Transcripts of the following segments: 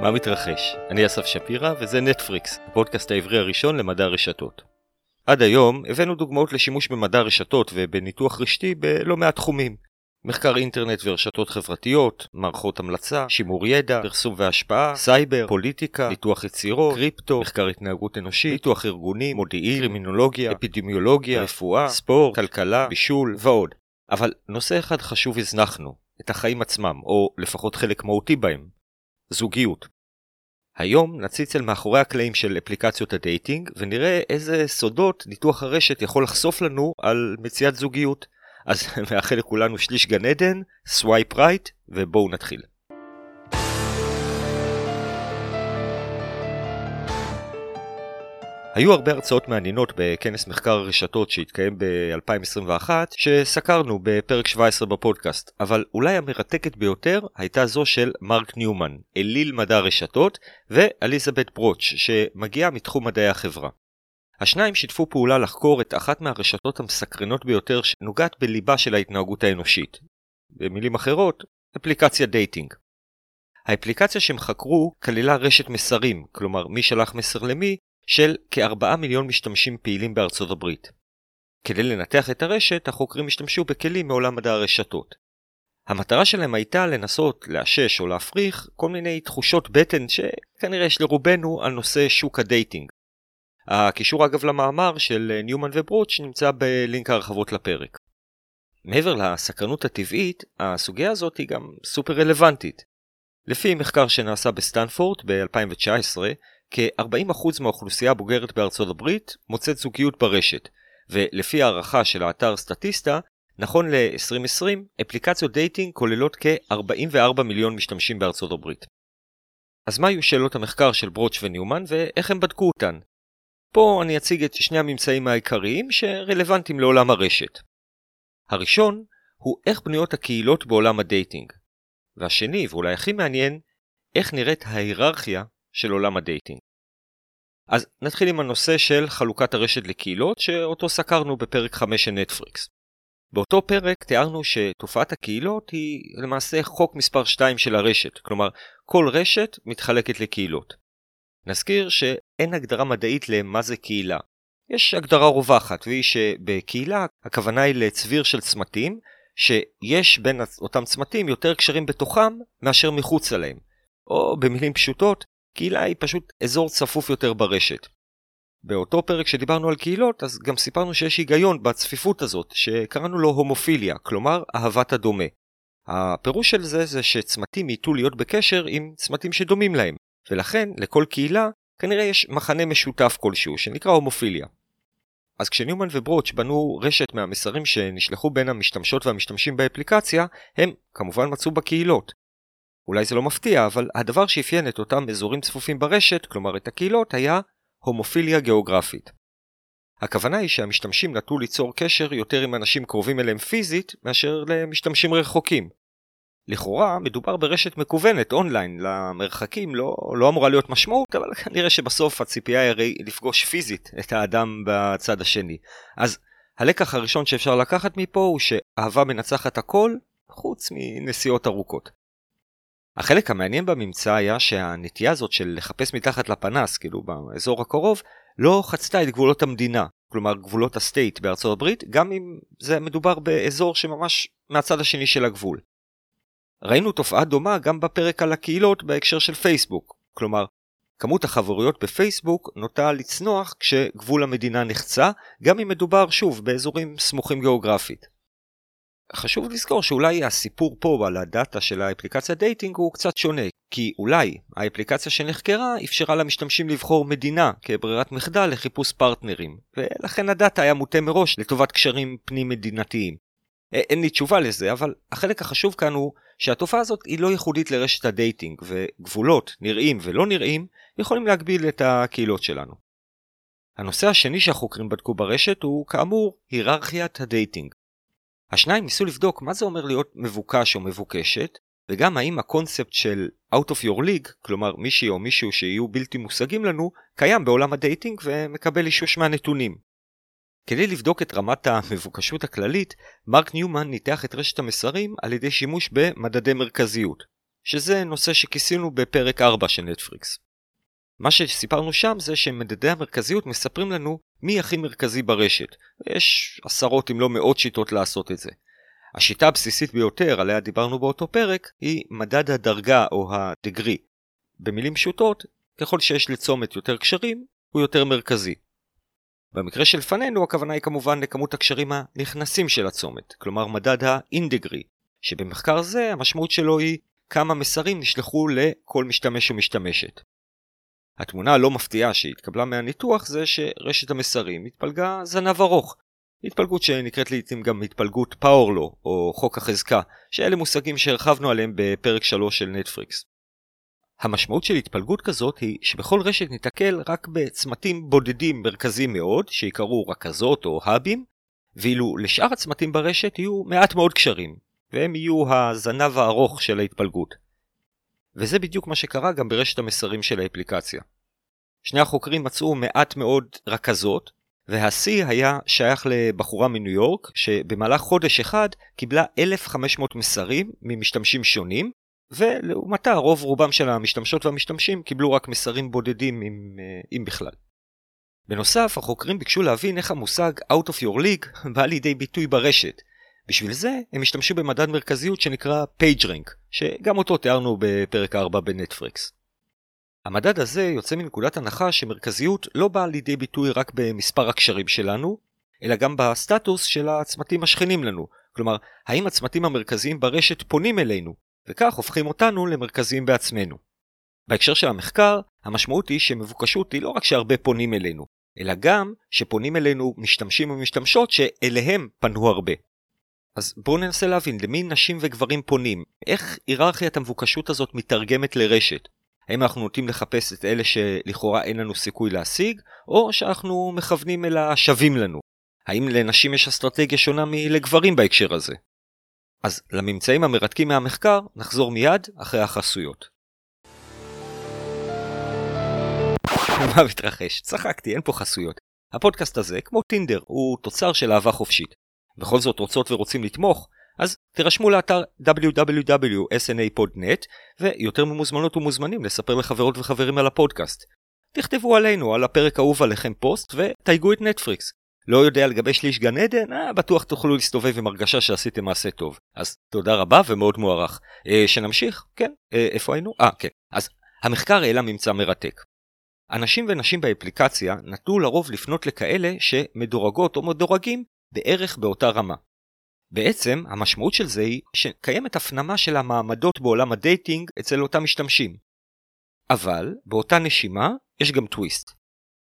מה מתרחש? אני אסף שפירא וזה נטפריקס, הפודקאסט העברי הראשון למדע הרשתות. עד היום הבאנו דוגמאות לשימוש במדע הרשתות ובניתוח רשתי בלא מעט תחומים. מחקר אינטרנט ורשתות חברתיות, מערכות המלצה, שימור ידע, פרסום והשפעה, סייבר, פוליטיקה, ניתוח יצירות, קריפטו, מחקר התנהגות אנושית, ניתוח ארגונים, מודיעין, קרימינולוגיה, אפידמיולוגיה, רפואה, ספורט, כלכלה, בישול ועוד. אבל נושא אחד חשוב הזנחנו, את החיים עצמם, או לפחות חלק מהותי בהם, זוגיות. היום נציץ אל מאחורי הקלעים של אפליקציות ה dating ונראה איזה סודות ניתוח הרשת יכול לחשוף לנו על מציאת זוגיות. אז מאחל לכולנו שליש גן עדן, swipe right ובואו נתחיל. היו הרבה הרצאות מעניינות בכנס מחקר הרשתות שהתקיים ב-2021 שסקרנו בפרק 17 בפודקאסט, אבל אולי המרתקת ביותר הייתה זו של מרק ניומן, אליל מדע הרשתות, ואליזבת ברוץ' שמגיעה מתחום מדעי החברה. השניים שיתפו פעולה לחקור את אחת מהרשתות המסקרנות ביותר שנוגעת בליבה של ההתנהגות האנושית. במילים אחרות, אפליקציה dating. האפליקציה שהם חקרו כללה רשת מסרים, כלומר מי שלח מסר למי, של כ-4 מיליון משתמשים פעילים בארצות הברית. כדי לנתח את הרשת, החוקרים השתמשו בכלים מעולם מדע הרשתות. המטרה שלהם הייתה לנסות לאשש או להפריך כל מיני תחושות בטן שכנראה יש לרובנו על נושא שוק ה dating. הקישור אגב למאמר של ניומן וברוץ' נמצא בלינק הרחבות לפרק. מעבר לסקרנות הטבעית, הסוגיה הזאת היא גם סופר רלוונטית. לפי מחקר שנעשה בסטנפורד ב-2019, כ-40% מהאוכלוסייה הבוגרת בארצות הברית מוצאת זוגיות ברשת, ולפי הערכה של האתר סטטיסטה, נכון ל-2020, אפליקציות dating כוללות כ-44 מיליון משתמשים בארצות הברית. אז מה היו שאלות המחקר של ברוץ' וניומן ואיך הם בדקו אותן? פה אני אציג את שני הממצאים העיקריים שרלוונטיים לעולם הרשת. הראשון הוא איך בנויות הקהילות בעולם ה dating. והשני, ואולי הכי מעניין, איך נראית ההיררכיה של עולם ה dating. אז נתחיל עם הנושא של חלוקת הרשת לקהילות שאותו סקרנו בפרק 5 של נטפריקס. באותו פרק תיארנו שתופעת הקהילות היא למעשה חוק מספר 2 של הרשת, כלומר כל רשת מתחלקת לקהילות. נזכיר שאין הגדרה מדעית למה זה קהילה. יש הגדרה רווחת והיא שבקהילה הכוונה היא לצביר של צמתים שיש בין אותם צמתים יותר קשרים בתוכם מאשר מחוץ עליהם. או במילים פשוטות, קהילה היא פשוט אזור צפוף יותר ברשת. באותו פרק שדיברנו על קהילות, אז גם סיפרנו שיש היגיון בצפיפות הזאת, שקראנו לו הומופיליה, כלומר אהבת הדומה. הפירוש של זה זה שצמתים ייטו להיות בקשר עם צמתים שדומים להם, ולכן לכל קהילה כנראה יש מחנה משותף כלשהו, שנקרא הומופיליה. אז כשניומן וברוץ' בנו רשת מהמסרים שנשלחו בין המשתמשות והמשתמשים באפליקציה, הם כמובן מצאו בקהילות, אולי זה לא מפתיע, אבל הדבר שאפיין את אותם אזורים צפופים ברשת, כלומר את הקהילות, היה הומופיליה גיאוגרפית. הכוונה היא שהמשתמשים נטו ליצור קשר יותר עם אנשים קרובים אליהם פיזית, מאשר למשתמשים רחוקים. לכאורה מדובר ברשת מקוונת אונליין, למרחקים לא, לא אמורה להיות משמעות, אבל כנראה שבסוף הציפייה היא הרי לפגוש פיזית את האדם בצד השני. אז הלקח הראשון שאפשר לקחת מפה הוא שאהבה מנצחת הכל, חוץ מנסיעות ארוכות. החלק המעניין בממצא היה שהנטייה הזאת של לחפש מתחת לפנס, כאילו באזור הקרוב, לא חצתה את גבולות המדינה, כלומר גבולות הסטייט בארצות הברית, גם אם זה מדובר באזור שממש מהצד השני של הגבול. ראינו תופעה דומה גם בפרק על הקהילות בהקשר של פייסבוק, כלומר, כמות החברויות בפייסבוק נוטה לצנוח כשגבול המדינה נחצה, גם אם מדובר שוב באזורים סמוכים גיאוגרפית. חשוב לזכור שאולי הסיפור פה על ה data של האפליקציה dating הוא קצת שונה, כי אולי האפליקציה שנחקרה אפשרה למשתמשים לבחור מדינה כברירת מחדל לחיפוש פרטנרים, ולכן ה data היה מוטה מראש לטובת קשרים פנים מדינתיים. אין לי תשובה לזה, אבל החלק החשוב כאן הוא שהתופעה הזאת היא לא ייחודית לרשת הדייטינג, וגבולות, נראים ולא נראים, יכולים להגביל את הקהילות שלנו. הנושא השני שהחוקרים בדקו ברשת הוא כאמור היררכיית הדייטינג. השניים ניסו לבדוק מה זה אומר להיות מבוקש או מבוקשת, וגם האם הקונספט של Out of your league, כלומר מישהי או מישהו שיהיו בלתי מושגים לנו, קיים בעולם הדייטינג ומקבל אישוש מהנתונים. כדי לבדוק את רמת המבוקשות הכללית, מרק ניומן ניתח את רשת המסרים על ידי שימוש במדדי מרכזיות. שזה נושא שכיסינו בפרק 4 של נטפריקס. מה שסיפרנו שם זה שמדדי המרכזיות מספרים לנו מי הכי מרכזי ברשת. יש עשרות אם לא מאות שיטות לעשות את זה. השיטה הבסיסית ביותר עליה דיברנו באותו פרק היא מדד הדרגה או הדגרי. במילים פשוטות, ככל שיש לצומת יותר קשרים, הוא יותר מרכזי. במקרה שלפנינו הכוונה היא כמובן לכמות הקשרים הנכנסים של הצומת, כלומר מדד האינדגרי, שבמחקר זה המשמעות שלו היא כמה מסרים נשלחו לכל משתמש ומשתמשת. התמונה הלא מפתיעה שהתקבלה מהניתוח זה שרשת המסרים התפלגה זנב ארוך. התפלגות שנקראת לעיתים גם התפלגות פאורלו או חוק החזקה, שאלה מושגים שהרחבנו עליהם בפרק 3 של נטפריקס. המשמעות של התפלגות כזאת היא שבכל רשת ניתקל רק בצמתים בודדים מרכזיים מאוד, שיקראו רכזות או האבים, ואילו לשאר הצמתים ברשת יהיו מעט מאוד קשרים, והם יהיו הזנב הארוך של ההתפלגות. וזה בדיוק מה שקרה גם ברשת המסרים של האפליקציה. שני החוקרים מצאו מעט מאוד רכזות, והשיא היה שייך לבחורה מניו יורק, שבמהלך חודש אחד קיבלה 1,500 מסרים ממשתמשים שונים, ולעומתה רוב רובם של המשתמשות והמשתמשים קיבלו רק מסרים בודדים אם, אה, אם בכלל. בנוסף, החוקרים ביקשו להבין איך המושג Out of your league בא לידי ביטוי ברשת. בשביל זה הם השתמשו במדד מרכזיות שנקרא PageRank, שגם אותו תיארנו בפרק 4 בנטפריקס. המדד הזה יוצא מנקודת הנחה שמרכזיות לא באה לידי ביטוי רק במספר הקשרים שלנו, אלא גם בסטטוס של הצמתים השכנים לנו. כלומר, האם הצמתים המרכזיים ברשת פונים אלינו, וכך הופכים אותנו למרכזיים בעצמנו. בהקשר של המחקר, המשמעות היא שמבוקשות היא לא רק שהרבה פונים אלינו, אלא גם שפונים אלינו משתמשים ומשתמשות שאליהם פנו הרבה. אז בואו ננסה להבין למי נשים וגברים פונים, איך היררכיית המבוקשות הזאת מתרגמת לרשת. האם אנחנו נוטים לחפש את אלה שלכאורה אין לנו סיכוי להשיג, או שאנחנו מכוונים אל השווים לנו? האם לנשים יש אסטרטגיה שונה מלגברים בהקשר הזה? אז לממצאים המרתקים מהמחקר נחזור מיד אחרי החסויות. מה מתרחש? צחקתי, אין פה חסויות. הפודקאסט הזה, כמו טינדר, הוא תוצר של אהבה חופשית. בכל זאת רוצות ורוצים לתמוך, אז תירשמו לאתר www.snapodnet ויותר ממוזמנות ומוזמנים לספר לחברות וחברים על הפודקאסט. תכתבו עלינו, על הפרק האהוב עליכם פוסט ותייגו את נטפריקס. לא יודע לגבי שליש גן עדן, אה, בטוח תוכלו להסתובב עם הרגשה שעשיתם מעשה טוב. אז תודה רבה ומאוד מוערך. אה, שנמשיך? כן. אה, איפה היינו? אה, כן. אז המחקר העלה ממצא מרתק. אנשים ונשים באפליקציה נטו לרוב לפנות לכאלה שמדורגות או מדורגים בערך באותה רמה. בעצם המשמעות של זה היא שקיימת הפנמה של המעמדות בעולם הדייטינג אצל אותם משתמשים. אבל באותה נשימה יש גם טוויסט.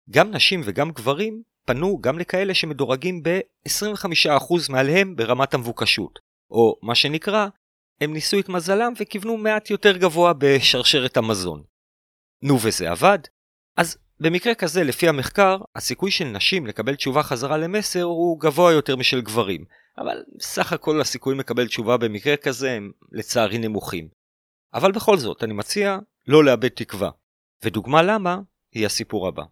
גם נשים וגם גברים פנו גם לכאלה שמדורגים ב-25% מעליהם ברמת המבוקשות, או מה שנקרא, הם ניסו את מזלם וכיוונו מעט יותר גבוה בשרשרת המזון. נו וזה עבד? אז במקרה כזה, לפי המחקר, הסיכוי של נשים לקבל תשובה חזרה למסר הוא גבוה יותר משל גברים, אבל סך הכל הסיכויים לקבל תשובה במקרה כזה הם לצערי נמוכים. אבל בכל זאת, אני מציע לא לאבד תקווה. ודוגמה למה, היא הסיפור הבא.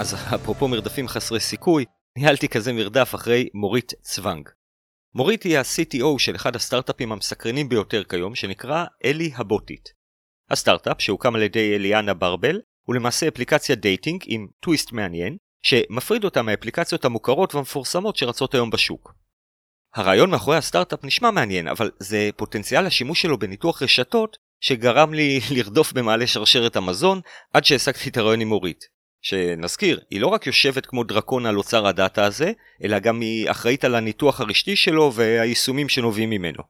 אז אפרופו מרדפים חסרי סיכוי, ניהלתי כזה מרדף אחרי מורית צוונג. מורית היא ה-CTO של אחד הסטארט-אפים המסקרנים ביותר כיום, שנקרא אלי הבוטית. הסטארט-אפ, שהוקם על ידי אליאנה ברבל, הוא למעשה אפליקציית דייטינג עם טוויסט מעניין, שמפריד אותה מהאפליקציות המוכרות והמפורסמות שרצות היום בשוק. הרעיון מאחורי הסטארט-אפ נשמע מעניין, אבל זה פוטנציאל השימוש שלו בניתוח רשתות שגרם לי לרדוף במעלה שרשרת המזון עד שהשגתי את הראיון עם מורית. שנזכיר, היא לא רק יושבת כמו דרקון על אוצר הדאטה הזה, אלא גם היא אחראית על הניתוח הרשתי שלו והיישומים שנובעים ממנו.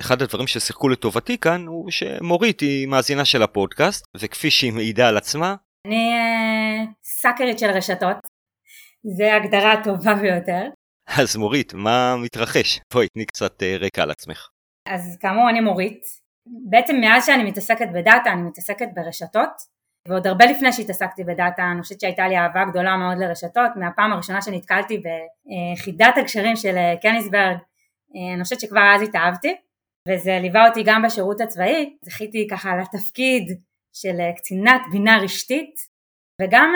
אחד הדברים ששיחקו לטובתי כאן הוא שמורית היא מאזינה של הפודקאסט, וכפי שהיא מעידה על עצמה... אני אה, סאקרית של רשתות, זה ההגדרה הטובה ביותר. אז מורית, מה מתרחש? בואי, תני קצת אה, רקע על עצמך. אז כאמור אני מורית. בעצם מאז שאני מתעסקת בדאטה אני מתעסקת ברשתות. ועוד הרבה לפני שהתעסקתי בדאטה, אני חושבת שהייתה לי אהבה גדולה מאוד לרשתות, מהפעם הראשונה שנתקלתי בחידת הגשרים של אה, קניסברג, אה, אני חושבת שכבר אז התאהבתי, וזה ליווה אותי גם בשירות הצבאי, זכיתי ככה לתפקיד של אה, קצינת בינה רשתית, וגם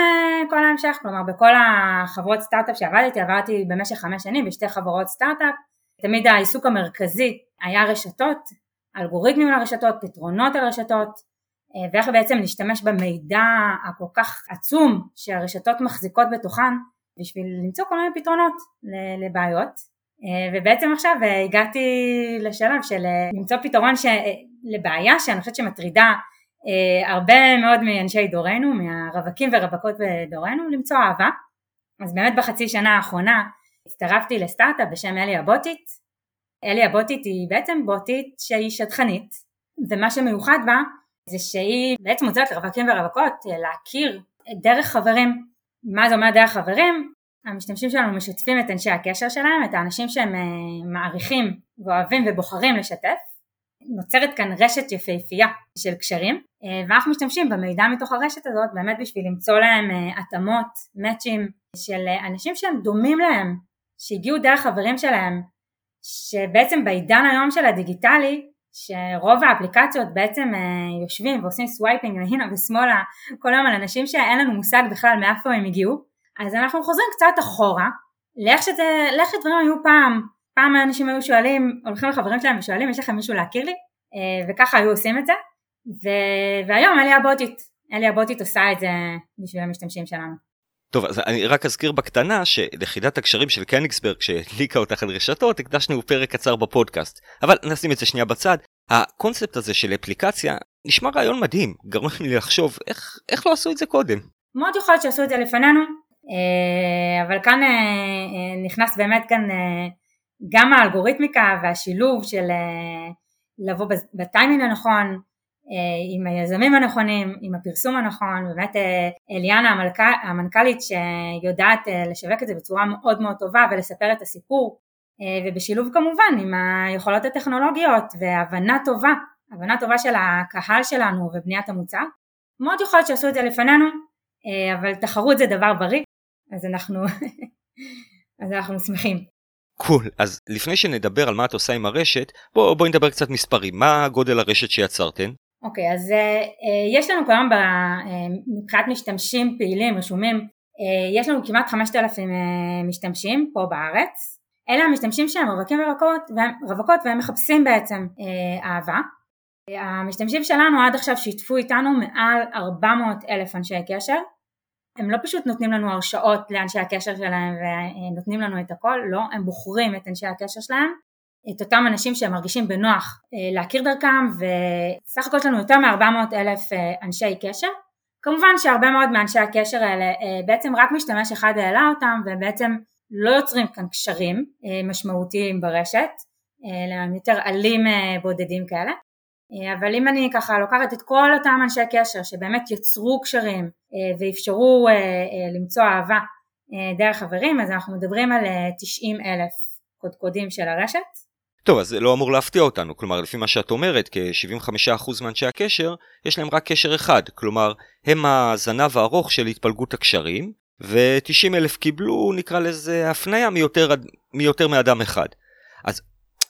כל ההמשך, כלומר בכל החברות סטארט-אפ שעבדתי, עברתי במשך חמש שנים בשתי חברות סטארט-אפ, תמיד העיסוק המרכזי היה רשתות, אלגוריתמים לרשתות, פתרונות על רשתות, ואיך בעצם להשתמש במידע הכל כך עצום שהרשתות מחזיקות בתוכן בשביל למצוא כל מיני פתרונות לבעיות ובעצם עכשיו הגעתי לשלב של למצוא פתרון ש... לבעיה שאני חושבת שמטרידה הרבה מאוד מאנשי דורנו, מהרווקים ורווקות בדורנו, למצוא אהבה. אז באמת בחצי שנה האחרונה הצטרפתי לסטארט-אפ בשם אלי הבוטית. אלי הבוטית היא בעצם בוטית שהיא שטחנית, ומה שמיוחד בה זה שהיא בעצם עוזרת לרווקים ורווקות להכיר דרך חברים. מה זה אומר דרך חברים? המשתמשים שלנו משתפים את אנשי הקשר שלהם, את האנשים שהם מעריכים ואוהבים ובוחרים לשתף. נוצרת כאן רשת יפהפייה של קשרים ואנחנו משתמשים במידע מתוך הרשת הזאת באמת בשביל למצוא להם התאמות, מאצ'ים של אנשים שהם דומים להם, שהגיעו דרך חברים שלהם, שבעצם בעידן היום של הדיגיטלי שרוב האפליקציות בעצם יושבים ועושים swiping ימינה ושמאלה כל היום על אנשים שאין לנו מושג בכלל מאיפה הם הגיעו. אז אנחנו חוזרים קצת אחורה. לאיך שזה, לאיך שדברים היו פעם. פעם האנשים היו שואלים, הולכים לחברים שלהם ושואלים יש לכם מישהו להכיר לי? וככה היו עושים את זה. ו... והיום אלי הבוטית, אלי הבוטית עושה את זה בשביל המשתמשים שלנו טוב, אז אני רק אזכיר בקטנה שלחידת הקשרים של קניגסברג שהדליקה אותך על רשתות, הקדשנו פרק קצר בפודקאסט. אבל נשים את זה שנייה בצד. הקונספט הזה של אפליקציה נשמע רעיון מדהים, גרם לי לחשוב איך, איך לא עשו את זה קודם. מאוד יכול להיות שעשו את זה לפנינו, אה, אבל כאן אה, אה, נכנס באמת כאן גם האלגוריתמיקה והשילוב של לבוא בטיימינג הנכון, עם היזמים הנכונים, עם הפרסום הנכון, באמת אה, אליאנה המלכ... המנכ"לית שיודעת אה, לשווק את זה בצורה מאוד מאוד טובה ולספר את הסיפור ובשילוב כמובן עם היכולות הטכנולוגיות והבנה טובה, הבנה טובה של הקהל שלנו ובניית המוצר. מאוד יכול להיות שעשו את זה לפנינו, אבל תחרות זה דבר בריא, אז אנחנו, אז אנחנו שמחים. קול, cool. אז לפני שנדבר על מה את עושה עם הרשת, בואי בוא נדבר קצת מספרים, מה גודל הרשת שיצרתן? אוקיי, okay, אז uh, יש לנו כיום uh, מבחינת משתמשים פעילים רשומים, uh, יש לנו כמעט 5,000 uh, משתמשים פה בארץ. אלה המשתמשים שהם רווקים ורווקות, והם, רווקות והם מחפשים בעצם uh, אהבה. המשתמשים שלנו עד עכשיו שיתפו איתנו מעל 400 אלף אנשי קשר. הם לא פשוט נותנים לנו הרשאות לאנשי הקשר שלהם ונותנים לנו את הכל, לא, הם בוחרים את אנשי הקשר שלהם את אותם אנשים שהם מרגישים בנוח אה, להכיר דרכם וסך הכל יש לנו יותר מ-400 אלף אה, אנשי קשר. כמובן שהרבה מאוד מאנשי הקשר האלה אה, בעצם רק משתמש אחד העלה אותם ובעצם לא יוצרים כאן קשרים משמעותיים ברשת אלא הם יותר עלים בודדים כאלה. אבל אם אני ככה לוקחת את כל אותם אנשי קשר שבאמת יצרו קשרים ואפשרו למצוא אהבה דרך חברים אז אנחנו מדברים על 90 אלף קודקודים של הרשת טוב, אז זה לא אמור להפתיע אותנו, כלומר לפי מה שאת אומרת, כ-75% מאנשי הקשר, יש להם רק קשר אחד, כלומר הם הזנב הארוך של התפלגות הקשרים, ו-90 אלף קיבלו, נקרא לזה, הפניה מיותר, מיותר מאדם אחד. אז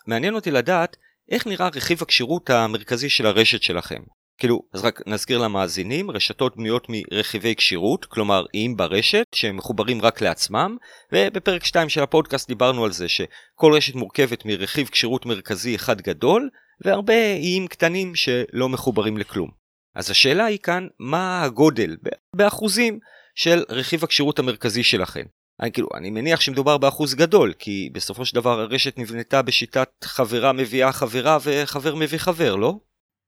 מעניין אותי לדעת איך נראה רכיב הכשירות המרכזי של הרשת שלכם. כאילו, אז רק נזכיר למאזינים, רשתות בנויות מרכיבי כשירות, כלומר איים ברשת, שהם מחוברים רק לעצמם, ובפרק 2 של הפודקאסט דיברנו על זה שכל רשת מורכבת מרכיב כשירות מרכזי אחד גדול, והרבה איים קטנים שלא מחוברים לכלום. אז השאלה היא כאן, מה הגודל, באחוזים, של רכיב הכשירות המרכזי שלכם. אני, כאילו, אני מניח שמדובר באחוז גדול, כי בסופו של דבר הרשת נבנתה בשיטת חברה מביאה חברה וחבר מביא חבר, לא?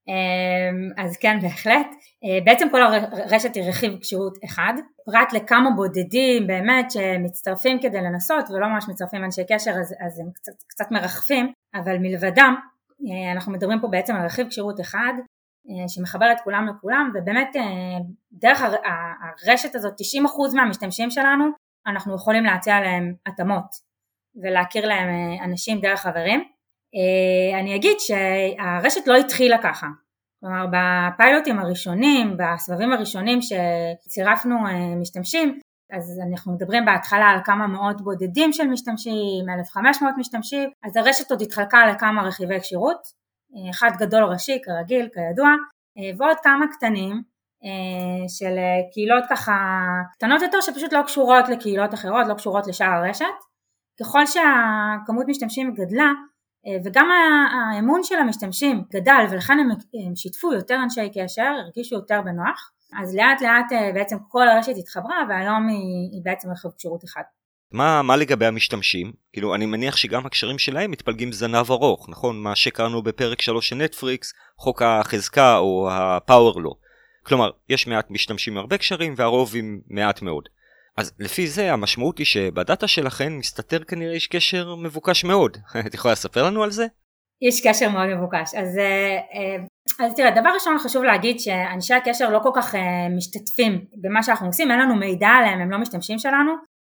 אמ, אז כן בהחלט, אה, בעצם כל הרשת היא רכיב כשירות אחד, פרט לכמה בודדים באמת שמצטרפים כדי לנסות ולא ממש מצטרפים אנשי קשר אז, אז הם קצת, קצת מרחפים, אבל מלבדם אה, אנחנו מדברים פה בעצם על רכיב כשירות אחד אה, שמחבר את כולם לכולם ובאמת דרך הרשת הזאת 90% מהמשתמשים שלנו אנחנו יכולים להציע להם התאמות ולהכיר להם אנשים דרך חברים אני אגיד שהרשת לא התחילה ככה, כלומר בפיילוטים הראשונים, בסבבים הראשונים שצירפנו אה, משתמשים, אז אנחנו מדברים בהתחלה על כמה מאות בודדים של משתמשים, 1,500 משתמשים, אז הרשת עוד התחלקה לכמה רכיבי כשירות, אה, אחד גדול ראשי כרגיל, כידוע, ועוד כמה קטנים של קהילות ככה קטנות יותר שפשוט לא קשורות לקהילות אחרות, לא קשורות לשאר הרשת. ככל שהכמות משתמשים גדלה וגם האמון של המשתמשים גדל ולכן הם, הם שיתפו יותר אנשי קשר, הרגישו יותר בנוח, אז לאט לאט בעצם כל הרשת התחברה והיום היא, היא בעצם רכיב כשירות אחד. מה, מה לגבי המשתמשים? כאילו, אני מניח שגם הקשרים שלהם מתפלגים זנב ארוך, נכון? מה שקראנו בפרק 3 של נטפריקס, חוק החזקה או הפאוור לו. כלומר, יש מעט משתמשים עם הרבה קשרים והרוב עם מעט מאוד. אז לפי זה המשמעות היא שבדאטה שלכם מסתתר כנראה איש קשר מבוקש מאוד. את יכולה לספר לנו על זה? איש קשר מאוד מבוקש. אז, אה, אה, אז תראה, דבר ראשון חשוב להגיד שאנשי הקשר לא כל כך אה, משתתפים במה שאנחנו עושים, אין לנו מידע עליהם, הם לא משתמשים שלנו.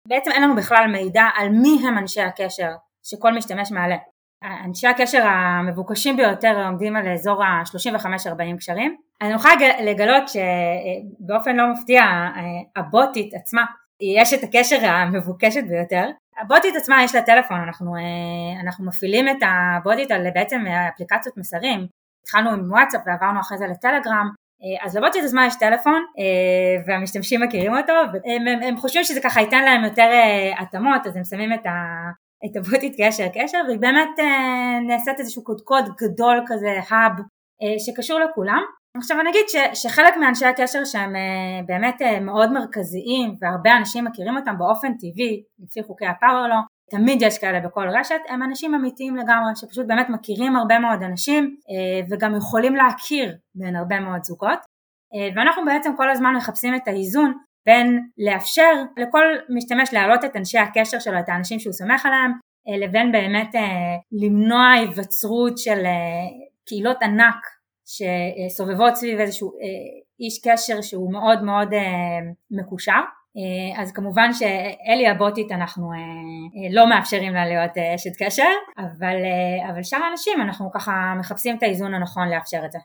בעצם אין לנו בכלל מידע על מי הם אנשי הקשר שכל משתמש מעלה. אנשי הקשר המבוקשים ביותר עומדים על אזור ה-35-40 קשרים. אני יכולה לגלות שבאופן לא מפתיע הבוטית עצמה יש את הקשר המבוקשת ביותר. הבוטית עצמה יש לה טלפון, אנחנו, אנחנו מפעילים את הבוטית על בעצם אפליקציות מסרים. התחלנו עם וואטסאפ ועברנו אחרי זה לטלגרם, אז לבוטית עצמה יש טלפון והמשתמשים מכירים אותו, הם, הם, הם חושבים שזה ככה ייתן להם יותר התאמות, אז הם שמים את, ה, את הבוטית קשר קשר, והיא באמת נעשית איזשהו קודקוד גדול כזה, האב, שקשור לכולם. עכשיו אני אגיד ש, שחלק מאנשי הקשר שהם uh, באמת uh, מאוד מרכזיים והרבה אנשים מכירים אותם באופן טבעי לפי חוקי הפאוורלו, תמיד יש כאלה בכל רשת, הם אנשים אמיתיים לגמרי שפשוט באמת מכירים הרבה מאוד אנשים uh, וגם יכולים להכיר בין הרבה מאוד זוגות. ואנחנו בעצם כל הזמן מחפשים את האיזון בין לאפשר לכל משתמש להעלות את אנשי הקשר שלו, את האנשים שהוא סומך עליהם, לבין באמת למנוע היווצרות של קהילות ענק שסובבות סביב איזשהו אה, איש קשר שהוא מאוד מאוד אה, מקושר אה, אז כמובן שאלי הבוטית אנחנו לא מאפשרים לה להיות אשת קשר אבל, אבל שאר האנשים אנחנו ככה מחפשים את האיזון הנכון לאפשר את זה.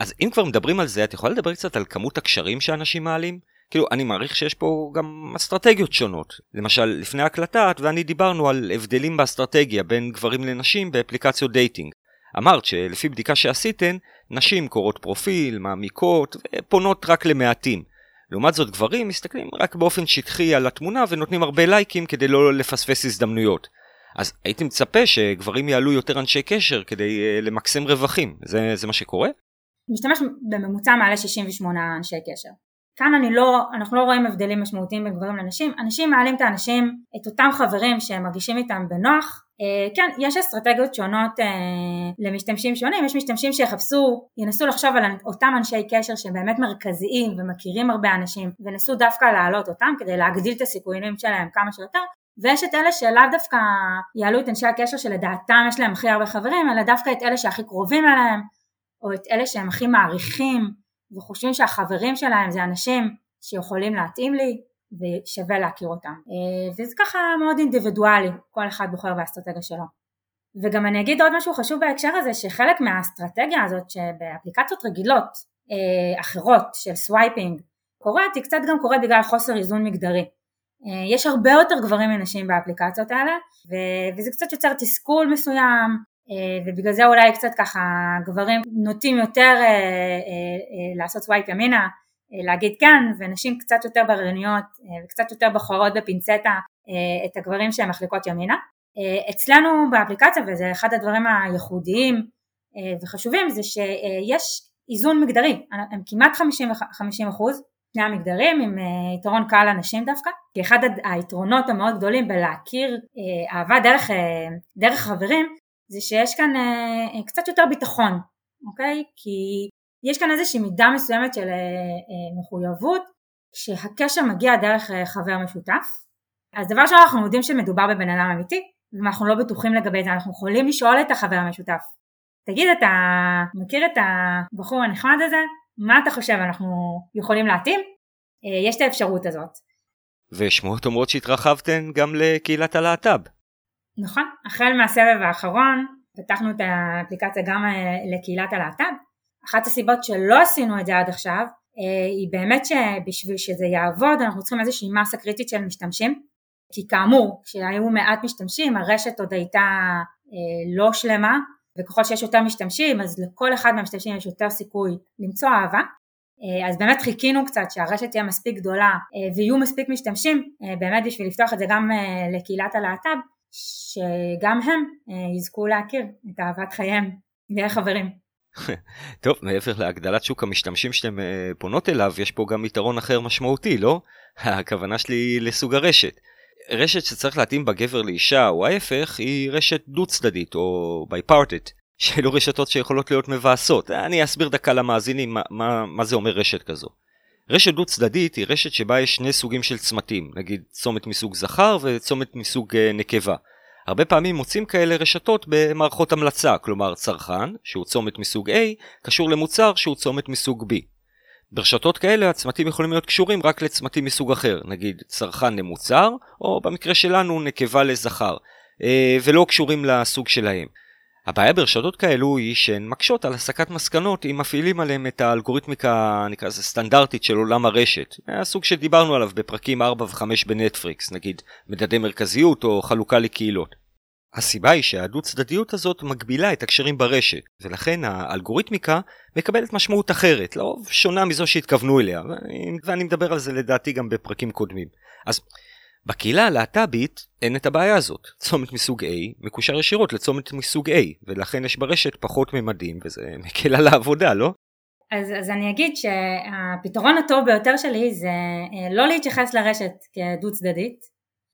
אז אם כבר מדברים על זה את יכולה לדבר קצת על כמות הקשרים שאנשים מעלים? כאילו אני מעריך שיש פה גם אסטרטגיות שונות למשל לפני הקלטה את ואני דיברנו על הבדלים באסטרטגיה בין גברים לנשים באפליקציות דייטינג אמרת שלפי בדיקה שעשיתן, נשים קוראות פרופיל, מעמיקות, ופונות רק למעטים. לעומת זאת גברים מסתכלים רק באופן שטחי על התמונה ונותנים הרבה לייקים כדי לא לפספס הזדמנויות. אז הייתי מצפה שגברים יעלו יותר אנשי קשר כדי אה, למקסם רווחים, זה, זה מה שקורה? משתמש בממוצע מעלה 68 אנשי קשר. כאן אני לא, אנחנו לא רואים הבדלים משמעותיים בין גברים לנשים, אנשים מעלים את האנשים, את אותם חברים שהם מרגישים איתם בנוח, אה, כן, יש אסטרטגיות שונות אה, למשתמשים שונים, יש משתמשים שיחפשו, ינסו לחשוב על אותם אנשי קשר שהם באמת מרכזיים ומכירים הרבה אנשים, ונסו דווקא להעלות אותם כדי להגדיל את הסיכויים שלהם כמה שיותר, ויש את אלה שלאו דווקא יעלו את אנשי הקשר שלדעתם יש להם הכי הרבה חברים, אלא דווקא את אלה שהכי קרובים אליהם, או את אלה שהם הכי מעריכים. וחושבים שהחברים שלהם זה אנשים שיכולים להתאים לי ושווה להכיר אותם. אה, וזה ככה מאוד אינדיבידואלי כל אחד בוחר באסטרטגיה שלו. וגם אני אגיד עוד משהו חשוב בהקשר הזה שחלק מהאסטרטגיה הזאת שבאפליקציות רגילות אה, אחרות של swiping קורית היא קצת גם קורית בגלל חוסר איזון מגדרי. אה, יש הרבה יותר גברים מנשים באפליקציות האלה וזה קצת יוצר תסכול מסוים ובגלל זה אולי קצת ככה גברים נוטים יותר לעשות swipe ימינה, להגיד כן, ונשים קצת יותר בררניות וקצת יותר בוחרות בפינצטה את הגברים שהן מחליקות ימינה. אצלנו באפליקציה, וזה אחד הדברים הייחודיים וחשובים, זה שיש איזון מגדרי, הם כמעט 50, 50 אחוז, שני המגדרים עם יתרון קל לנשים דווקא, כי אחד היתרונות המאוד גדולים בלהכיר אהבה דרך, דרך חברים זה שיש כאן אה, קצת יותר ביטחון, אוקיי? כי יש כאן איזושהי מידה מסוימת של אה, אה, מחויבות כשהקשר מגיע דרך אה, חבר משותף. אז דבר ראשון אנחנו יודעים שמדובר בבן אדם אמיתי ואנחנו לא בטוחים לגבי זה, אנחנו יכולים לשאול את החבר המשותף תגיד אתה מכיר את הבחור הנחמד הזה? מה אתה חושב אנחנו יכולים להתאים? יש את האפשרות הזאת. ושמועות אומרות שהתרחבתן גם לקהילת הלהט"ב. נכון, החל מהסבב האחרון פתחנו את האפליקציה גם לקהילת הלהט"ב. אחת הסיבות שלא עשינו את זה עד עכשיו אה, היא באמת שבשביל שזה יעבוד אנחנו צריכים איזושהי מסה קריטית של משתמשים כי כאמור כשהיו מעט משתמשים הרשת עוד הייתה אה, לא שלמה וככל שיש יותר משתמשים אז לכל אחד מהמשתמשים יש יותר סיכוי למצוא אהבה אז באמת חיכינו קצת שהרשת תהיה מספיק גדולה ויהיו מספיק משתמשים באמת בשביל לפתוח את זה גם לקהילת הלהט"ב שגם הם יזכו להכיר את אהבת חייהם ויהיה חברים. טוב, מעבר להגדלת שוק המשתמשים שאתם פונות אליו, יש פה גם יתרון אחר משמעותי, לא? הכוונה שלי לסוג הרשת. רשת שצריך להתאים בה גבר לאישה או ההפך היא רשת דו צדדית או ביפארטד שאלו רשתות שיכולות להיות מבאסות. אני אסביר דקה למאזינים מה, מה, מה זה אומר רשת כזו. רשת דו צדדית היא רשת שבה יש שני סוגים של צמתים, נגיד צומת מסוג זכר וצומת מסוג אה, נקבה. הרבה פעמים מוצאים כאלה רשתות במערכות המלצה, כלומר צרכן, שהוא צומת מסוג A, קשור למוצר שהוא צומת מסוג B. ברשתות כאלה הצמתים יכולים להיות קשורים רק לצמתים מסוג אחר, נגיד צרכן למוצר, או במקרה שלנו נקבה לזכר, אה, ולא קשורים לסוג שלהם. הבעיה ברשתות כאלו היא שהן מקשות על הסקת מסקנות אם מפעילים עליהם את האלגוריתמיקה נקרא לזה סטנדרטית של עולם הרשת, הסוג שדיברנו עליו בפרקים 4 ו-5 בנטפריקס, נגיד מדדי מרכזיות או חלוקה לקהילות. הסיבה היא שהדו צדדיות הזאת מגבילה את הקשרים ברשת, ולכן האלגוריתמיקה מקבלת משמעות אחרת, לרוב שונה מזו שהתכוונו אליה, ואני מדבר על זה לדעתי גם בפרקים קודמים. אז בקהילה הלהט"בית אין את הבעיה הזאת. צומת מסוג A מקושר ישירות לצומת מסוג A, ולכן יש ברשת פחות ממדים, וזה מקל על העבודה, לא? אז, אז אני אגיד שהפתרון הטוב ביותר שלי זה אה, לא להתייחס לרשת כדו צדדית,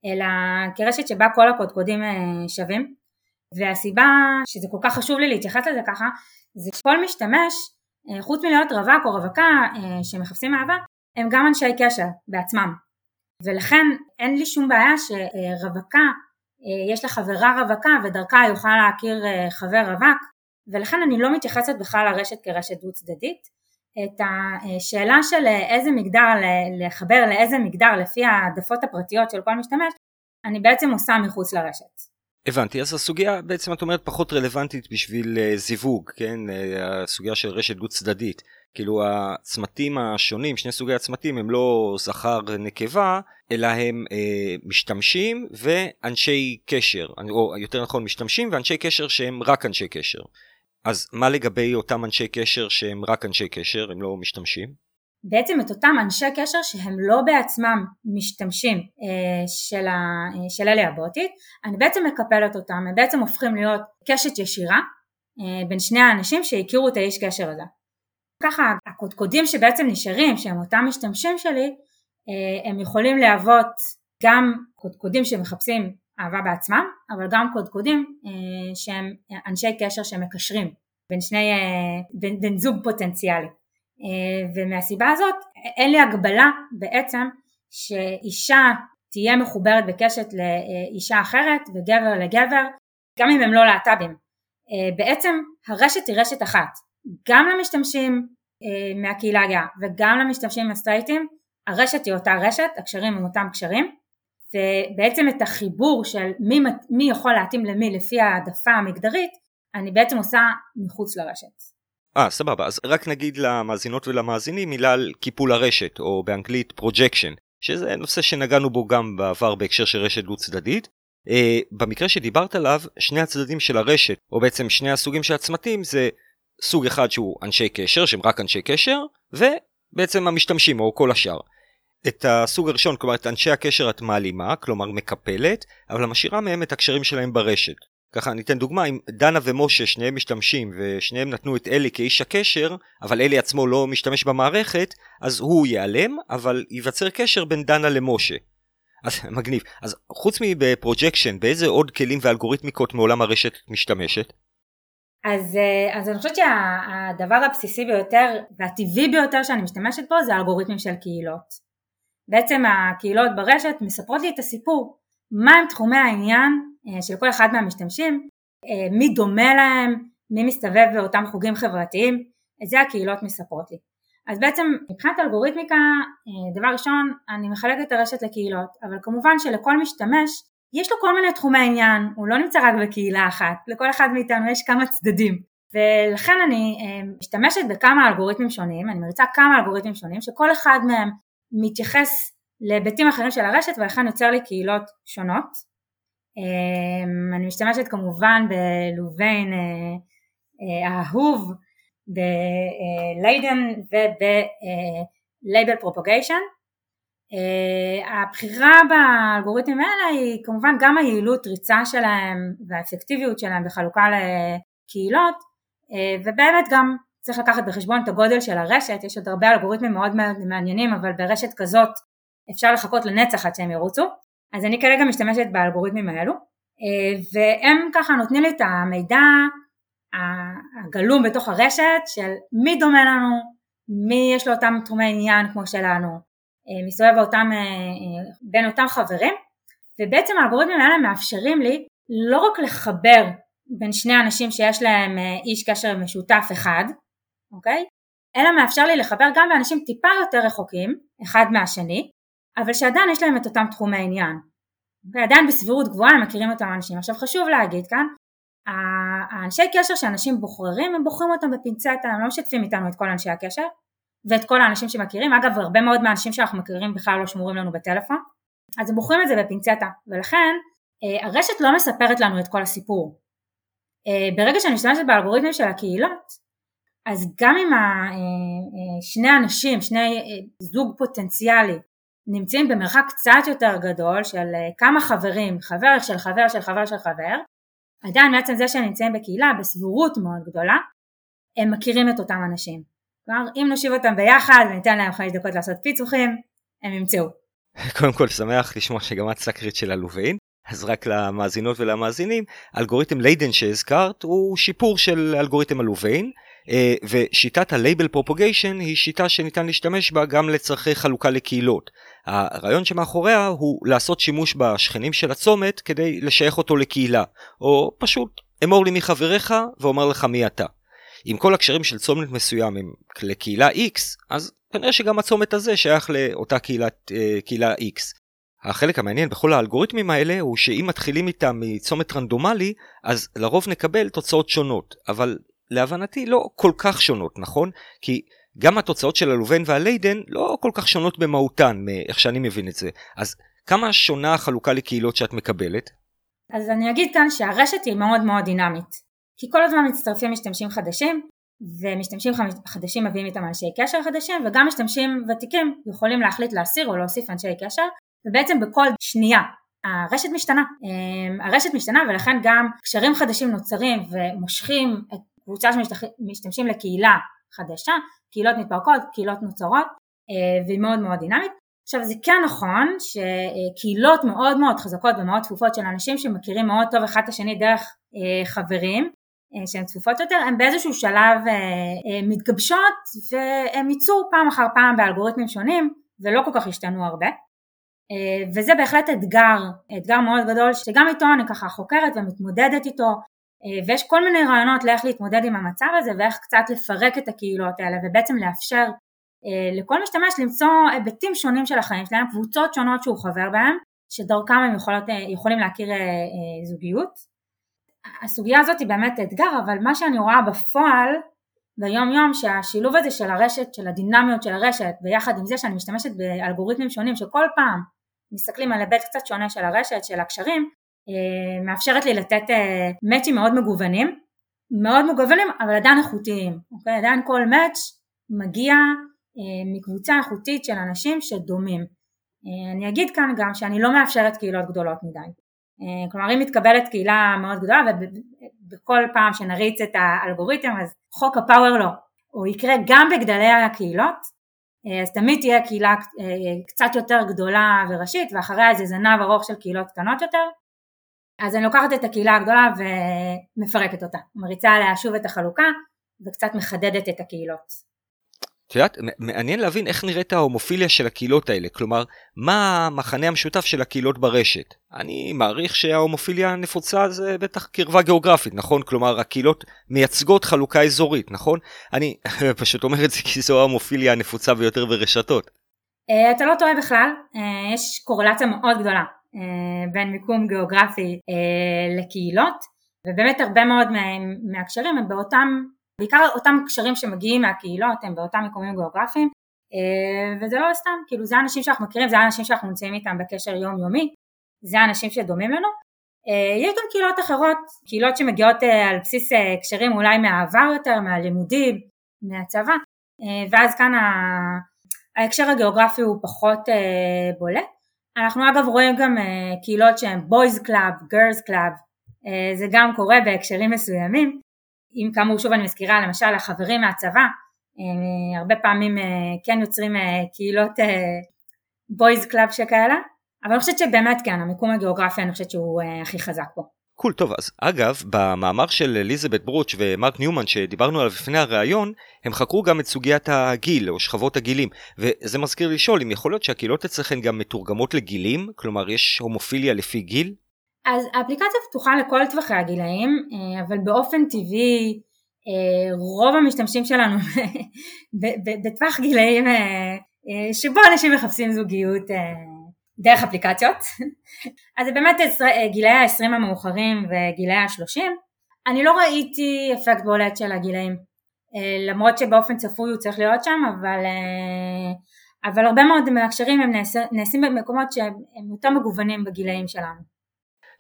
אלא כרשת שבה כל הקודקודים אה, שווים והסיבה שזה כל כך חשוב לי להתייחס לזה ככה זה שכל משתמש אה, חוץ מלהיות רווק או רווקה שמחפשים אהבה הם גם אנשי קשר בעצמם ולכן אין לי שום בעיה שרווקה יש לה חברה רווקה ודרכה יכולה להכיר חבר רווק ולכן אני לא מתייחסת בכלל לרשת כרשת דו צדדית את השאלה של איזה מגדר לחבר לאיזה מגדר לפי העדפות הפרטיות של כל משתמש, אני בעצם עושה מחוץ לרשת. הבנתי, אז הסוגיה בעצם את אומרת פחות רלוונטית בשביל זיווג, כן? הסוגיה של רשת דו צדדית. כאילו הצמתים השונים, שני סוגי הצמתים הם לא זכר נקבה, אלא הם uh, משתמשים ואנשי קשר, או יותר נכון משתמשים ואנשי קשר שהם רק אנשי קשר. אז מה לגבי אותם אנשי קשר שהם רק אנשי קשר, הם לא משתמשים? בעצם את אותם אנשי קשר שהם לא בעצמם משתמשים אה, של, ה, אה, של אלי הבוטית, אני בעצם מקפלת אותם, הם בעצם הופכים להיות קשת ישירה אה, בין שני האנשים שהכירו את האיש קשר הזה. ככה הקודקודים שבעצם נשארים, שהם אותם משתמשים שלי, אה, הם יכולים להוות גם קודקודים שמחפשים אהבה בעצמם, אבל גם קודקודים אה, שהם אנשי קשר שמקשרים בין שני, אה, בין, בין זוג פוטנציאלי. ומהסיבה הזאת אין לי הגבלה בעצם שאישה תהיה מחוברת בקשת לאישה אחרת וגבר לגבר, גם אם הם לא להט"בים. בעצם הרשת היא רשת אחת, גם למשתמשים מהקהילה הגאה וגם למשתמשים הסטרייטים, הרשת היא אותה רשת, הקשרים הם אותם קשרים, ובעצם את החיבור של מי, מי יכול להתאים למי לפי העדפה המגדרית, אני בעצם עושה מחוץ לרשת. אה, סבבה. אז רק נגיד למאזינות ולמאזינים מילה על קיפול הרשת, או באנגלית projection, שזה נושא שנגענו בו גם בעבר בהקשר של רשת דו צדדית. אה, במקרה שדיברת עליו, שני הצדדים של הרשת, או בעצם שני הסוגים של הצמתים, זה סוג אחד שהוא אנשי קשר, שהם רק אנשי קשר, ובעצם המשתמשים, או כל השאר. את הסוג הראשון, כלומר את אנשי הקשר את מעלימה, כלומר מקפלת, אבל משאירה מהם את הקשרים שלהם ברשת. ככה אני אתן דוגמה, אם דנה ומשה שניהם משתמשים ושניהם נתנו את אלי כאיש הקשר, אבל אלי עצמו לא משתמש במערכת, אז הוא ייעלם, אבל ייווצר קשר בין דנה למשה. אז מגניב. אז חוץ מבפרוג'קשן, באיזה עוד כלים ואלגוריתמיקות מעולם הרשת משתמשת? אז, אה, אז אני חושבת שהדבר הבסיסי ביותר והטבעי ביותר שאני משתמשת בו זה אלגוריתמים של קהילות. בעצם הקהילות ברשת מספרות לי את הסיפור, מהם תחומי העניין אה, של כל אחד מהמשתמשים, אה, מי דומה להם, מי מסתובב באותם חוגים חברתיים, את זה הקהילות מספרות לי. אז בעצם מבחינת אלגוריתמיקה, דבר ראשון, אני מחלקת את הרשת לקהילות, אבל כמובן שלכל משתמש יש לו כל מיני תחומי עניין, הוא לא נמצא רק בקהילה אחת, לכל אחד מאיתנו יש כמה צדדים. ולכן אני משתמשת בכמה אלגוריתמים שונים, אני מריצה כמה אלגוריתמים שונים שכל אחד מהם מתייחס להיבטים אחרים של הרשת ולכן יוצר לי קהילות שונות. אמ, אני משתמשת כמובן ב Louvain אה, אה, האהוב ב Leiden וב label propagation. הבחירה באלגוריתמים האלה היא כמובן גם היעילות ריצה שלהם והאפקטיביות שלהם בחלוקה לקהילות ובאמת גם צריך לקחת בחשבון את הגודל של הרשת, יש עוד הרבה אלגוריתמים מאוד מעניינים אבל ברשת כזאת אפשר לחכות לנצח עד שהם ירוצו. אז אני כרגע משתמשת באלגוריתמים האלו אה, והם ככה נותנים לי את המידע הגלום בתוך הרשת של מי דומה לנו, מי יש לו אותם תחומי עניין כמו שלנו, אה, מסתובב אותם, אה, בין אותם חברים ובעצם האלגוריתמים האלה מאפשרים לי לא רק לחבר בין שני אנשים שיש להם איש קשר משותף אחד, אוקיי? אלא מאפשר לי לחבר גם באנשים טיפה יותר רחוקים אחד מהשני אבל שעדיין יש להם את אותם תחומי עניין ועדיין בסבירות גבוהה הם מכירים אותם אנשים. עכשיו חשוב להגיד כאן, האנשי קשר שאנשים בוחרים הם בוחרים אותם בפינצטה, הם לא משתפים איתנו את כל אנשי הקשר ואת כל האנשים שמכירים, אגב הרבה מאוד מהאנשים שאנחנו מכירים בכלל לא שמורים לנו בטלפון, אז הם בוחרים את זה בפינצטה ולכן אה, הרשת לא מספרת לנו את כל הסיפור. אה, ברגע שאני משתמשת באלגוריתמים של הקהילות אז גם אם אה, שני אנשים, שני זוג פוטנציאלי נמצאים במרחק קצת יותר גדול של אה, כמה חברים, חבר של חבר של חבר של חבר, עדיין מעצם זה שהם נמצאים בקהילה בסבירות מאוד גדולה, הם מכירים את אותם אנשים. כלומר אם נושיב אותם ביחד וניתן להם חמש דקות לעשות פיצוחים, הם ימצאו. קודם כל שמח לשמוע שגם את סקרית של הלווין. אז רק למאזינות ולמאזינים, אלגוריתם ליידן שהזכרת הוא שיפור של אלגוריתם הלווין, אה, ושיטת ה-Label Propagation היא שיטה שניתן להשתמש בה גם לצרכי חלוקה לקהילות. הרעיון שמאחוריה הוא לעשות שימוש בשכנים של הצומת כדי לשייך אותו לקהילה, או פשוט אמור לי מי חבריך ואומר לך מי אתה. אם כל הקשרים של צומת מסוים הם לקהילה X, אז כנראה שגם הצומת הזה שייך לאותה קהילת, אה, קהילה X. החלק המעניין בכל האלגוריתמים האלה הוא שאם מתחילים איתם מצומת רנדומלי, אז לרוב נקבל תוצאות שונות, אבל להבנתי לא כל כך שונות, נכון? כי גם התוצאות של הלובן והליידן לא כל כך שונות במהותן, מאיך שאני מבין את זה. אז כמה שונה החלוקה לקהילות שאת מקבלת? אז אני אגיד כאן שהרשת היא מאוד מאוד דינמית. כי כל הזמן מצטרפים משתמשים חדשים, ומשתמשים חדשים מביאים איתם אנשי קשר חדשים, וגם משתמשים ותיקים יכולים להחליט להסיר או להוסיף אנשי קשר, ובעצם בכל שנייה הרשת משתנה. אמ, הרשת משתנה ולכן גם קשרים חדשים נוצרים ומושכים את קבוצה שמשתמשים לקהילה חדשה, קהילות מתפרקות, קהילות נוצרות אה, והיא מאוד מאוד דינמית. עכשיו זה כן נכון שקהילות מאוד מאוד חזקות ומאוד צפופות של אנשים שמכירים מאוד טוב אחד את השני דרך אה, חברים שהן צפופות יותר, הן באיזשהו שלב מתגבשות והם ייצאו פעם אחר פעם באלגוריתמים שונים ולא כל כך השתנו הרבה. וזה בהחלט אתגר, אתגר מאוד גדול שגם איתו אני ככה חוקרת ומתמודדת איתו אה, ויש כל מיני רעיונות לאיך להתמודד עם המצב הזה ואיך קצת לפרק את הקהילות האלה ובעצם לאפשר אה, לכל משתמש למצוא היבטים שונים של החיים שלהם, קבוצות שונות שהוא חבר בהם, שדרכם הם יכולות, אה, יכולים להכיר זוגיות. הסוגיה הזאת היא באמת אתגר, אבל מה שאני רואה בפועל ביום יום שהשילוב הזה של הרשת, של הדינמיות של הרשת, ביחד עם זה שאני משתמשת באלגוריתמים שונים שכל פעם מסתכלים על היבט קצת שונה של הרשת, של הקשרים, אה, מאפשרת לי לתת מאצ'ים אה, מאוד מגוונים, מאוד מגוונים אבל עדיין איכותיים, אוקיי? עדיין כל מאץ' מגיע אה, מקבוצה איכותית של אנשים שדומים. אני אגיד כאן גם שאני לא מאפשרת קהילות גדולות מדי. כלומר אם מתקבלת קהילה מאוד גדולה ובכל פעם שנריץ את האלגוריתם אז חוק הפאוור לא, הוא יקרה גם בגדלי הקהילות אז תמיד תהיה קהילה קצת יותר גדולה וראשית ואחריה איזה זנב ארוך של קהילות קטנות יותר. אז אני לוקחת את הקהילה הגדולה ומפרקת אותה, מריצה עליה שוב את החלוקה וקצת מחדדת את הקהילות. את יודעת, מעניין להבין איך נראית ההומופיליה של הקהילות האלה, כלומר, מה המחנה המשותף של הקהילות ברשת. אני מעריך שההומופיליה הנפוצה זה בטח קרבה גיאוגרפית, נכון? כלומר, הקהילות מייצגות חלוקה אזורית, נכון? אני פשוט אומר את זה כי זו ההומופיליה הנפוצה ביותר ברשתות. אה, אתה לא טועה בכלל, אה, יש קורלציה מאוד גדולה אה, בין מיקום גיאוגרפי לקהילות ובאמת הרבה מאוד מהקשרים הם באותם, בעיקר אותם קשרים שמגיעים מהקהילות הם באותם מיקומים גיאוגרפיים אה, וזה לא סתם, כאילו זה האנשים שאנחנו מכירים, זה האנשים שאנחנו נמצאים איתם בקשר יומיומי, זה האנשים שדומים לנו. יש גם קהילות אחרות, קהילות שמגיעות על בסיס קשרים אולי מהעבר יותר, מהלימודים, מהצבא ואז כאן ההקשר הגיאוגרפי הוא פחות בולט. אנחנו אגב רואים גם קהילות שהן boys club, girls club, זה גם קורה בהקשרים מסוימים. אם כאמור שוב אני מזכירה למשל החברים מהצבא הרבה פעמים כן יוצרים קהילות boys club שכאלה, אבל אני חושבת שבאמת כן, המיקום הגיאוגרפי אני חושבת שהוא הכי חזק פה. cool, cool, טוב, אז אגב, במאמר של אליזבת ברוץ' ומרק ניומן שדיברנו עליו לפני הראיון, הם חקרו גם את סוגיית הגיל או שכבות הגילים, וזה מזכיר לשאול אם יכול להיות שהקהילות אצלכם גם מתורגמות לגילים, כלומר יש הומופיליה לפי גיל? אז האפליקציה פתוחה לכל טווחי הגילאים, אה, אבל באופן טבעי אה, רוב המשתמשים שלנו בטווח גילאים אה, שבו אנשים מחפשים זוגיות דרך אפליקציות. אז זה באמת גילאי ה-20 המאוחרים וגילאי ה-30. אני לא ראיתי אפקט בולט של הגילאים, למרות שבאופן צפוי הוא צריך להיות שם, אבל, אבל הרבה מאוד מהקשרים הם נעשים במקומות שהם יותר מגוונים בגילאים שלנו.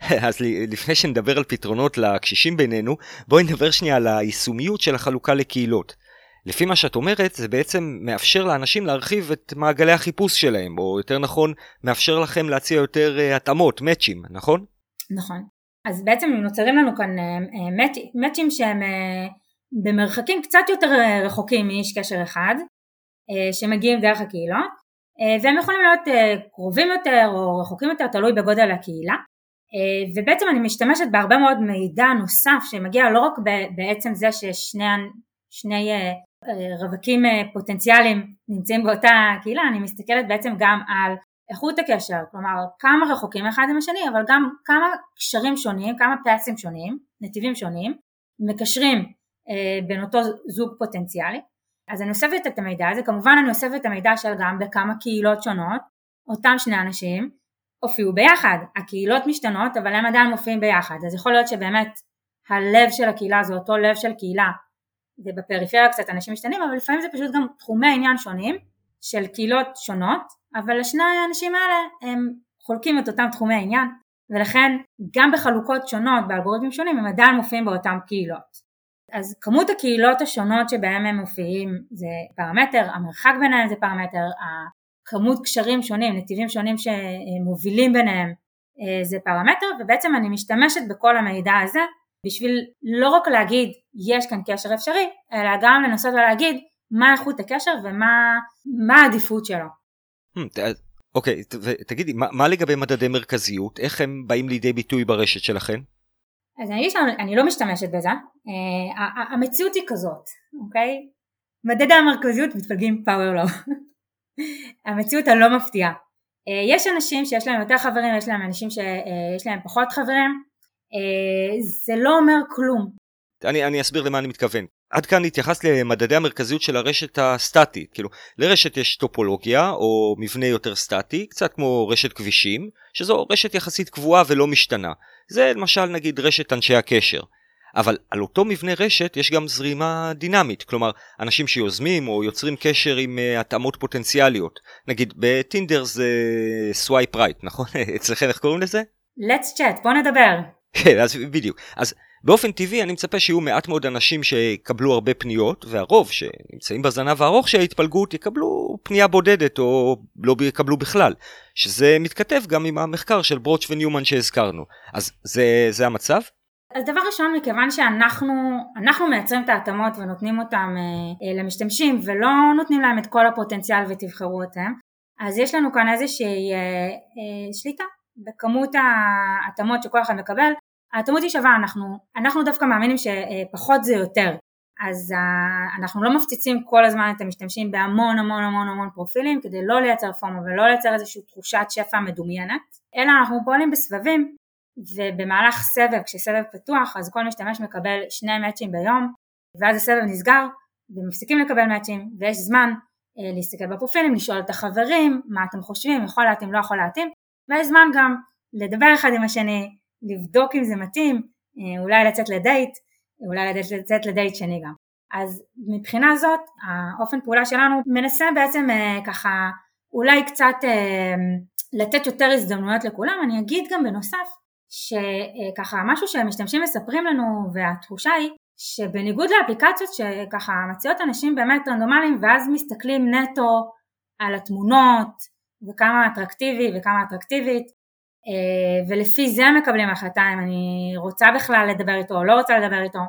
אז לפני שנדבר על פתרונות לקשישים בינינו, בואי נדבר שנייה על היישומיות של החלוקה לקהילות. לפי מה שאת אומרת, זה בעצם מאפשר לאנשים להרחיב את מעגלי החיפוש שלהם, או יותר נכון, מאפשר לכם להציע יותר uh, התאמות, מאצ'ים, נכון? נכון. אז בעצם נוצרים לנו כאן uh, מאצ'ים שהם uh, במרחקים קצת יותר רחוקים מאיש קשר אחד, uh, שמגיעים דרך הקהילות, uh, והם יכולים להיות uh, קרובים יותר או רחוקים יותר, תלוי בגודל הקהילה. Uh, ובעצם אני משתמשת בהרבה מאוד מידע נוסף שמגיע לא רק בעצם זה ששני שני רווקים אה, פוטנציאליים נמצאים באותה קהילה, אני מסתכלת בעצם גם על איכות הקשר, כלומר כמה רחוקים אחד עם השני, אבל גם כמה קשרים שונים, כמה פלאסים שונים, נתיבים שונים, מקשרים אה, בין אותו זוג פוטנציאלי. אז אני אוספת את המידע הזה, כמובן אני אוספת את המידע של גם בכמה קהילות שונות, אותם שני אנשים הופיעו ביחד, הקהילות משתנות אבל הם עדיין מופיעים ביחד, אז יכול להיות שבאמת הלב של הקהילה זה אותו לב של קהילה ובפריפריה קצת אנשים משתנים, אבל לפעמים זה פשוט גם תחומי עניין שונים של קהילות שונות, אבל לשני האנשים האלה הם חולקים את אותם תחומי העניין, ולכן גם בחלוקות שונות, באלגוריתמים שונים, הם עדיין מופיעים באותם קהילות. אז כמות הקהילות השונות שבהם הם מופיעים זה פרמטר, המרחק ביניהם זה פרמטר, כמות קשרים שונים, נתיבים שונים שמובילים ביניהם אה, זה פרמטר, ובעצם אני משתמשת בכל המידע הזה בשביל לא רק להגיד יש כאן קשר אפשרי, אלא גם לנסות ולהגיד מה איכות הקשר ומה העדיפות שלו. Hmm, אוקיי, תגידי, מה, לגבי מדדי מרכזיות? איך הם באים לידי ביטוי ברשת שלכם? אז אני אגיד שאני לא משתמשת בזה, uh, המציאות היא כזאת, אוקיי? מדדי המרכזיות מתפלגים פאוור לא. המציאות הלא מפתיעה. Uh, יש אנשים שיש להם יותר חברים, יש להם אנשים שיש להם פחות חברים, אה, זה לא אומר כלום. אני, אני אסביר למה אני מתכוון. עד כאן התייחסת למדדי המרכזיות של הרשת הסטטית. כאילו, לרשת יש טופולוגיה או מבנה יותר סטטי, קצת כמו רשת כבישים, שזו רשת יחסית קבועה ולא משתנה. זה למשל נגיד רשת אנשי הקשר. אבל על אותו מבנה רשת יש גם זרימה דינמית, כלומר אנשים שיוזמים או יוצרים קשר עם אה, התאמות פוטנציאליות. נגיד בטינדר זה swipe right, נכון? אצלכם איך קוראים לזה? let's chat, בוא נדבר. כן, אז בדיוק. אז באופן טבעי אני מצפה שיהיו מעט מאוד אנשים שיקבלו הרבה פניות, והרוב שנמצאים בזנב הארוך של ההתפלגות יקבלו פנייה בודדת או לא יקבלו בכלל, שזה מתכתב גם עם המחקר של ברוץ' וניומן שהזכרנו. אז זה, זה המצב? אז דבר ראשון, מכיוון שאנחנו אנחנו מייצרים את ההתאמות ונותנים אותם אה, אה, למשתמשים ולא נותנים להם את כל הפוטנציאל ותבחרו אותם, אז יש לנו כאן איזושהי אה, אה, שליטה בכמות ההתאמות שכל אחד מקבל, ההתאמות היא שווה, אנחנו, אנחנו דווקא מאמינים שפחות זה יותר, אז אנחנו לא מפציצים כל הזמן את המשתמשים בהמון המון המון המון פרופילים כדי לא לייצר פורמה ולא לייצר איזושהי תחושת שפע מדומיינת, אלא אנחנו פועלים בסבבים ובמהלך סבב, כשסבב פתוח אז כל משתמש מקבל שני מאצ'ים ביום ואז הסבב נסגר ומפסיקים לקבל מאצ'ים ויש זמן אה, להסתכל בפרופילים, לשאול את החברים מה אתם חושבים, יכול להתאים, לא יכול להתאים ויש זמן גם לדבר אחד עם השני, לבדוק אם זה מתאים, אה, אולי לצאת לדייט, אולי לצאת לדייט שני גם. אז מבחינה זאת האופן פעולה שלנו מנסה בעצם אה, ככה אולי קצת אה, לתת יותר הזדמנויות לכולם, אני אגיד גם בנוסף שככה משהו שהמשתמשים מספרים לנו והתחושה היא שבניגוד לאפליקציות שככה מציעות אנשים באמת רנדומליים ואז מסתכלים נטו על התמונות וכמה אטרקטיבי וכמה אטרקטיבית אה, ולפי זה מקבלים החלטה אם אני רוצה בכלל לדבר איתו או לא רוצה לדבר איתו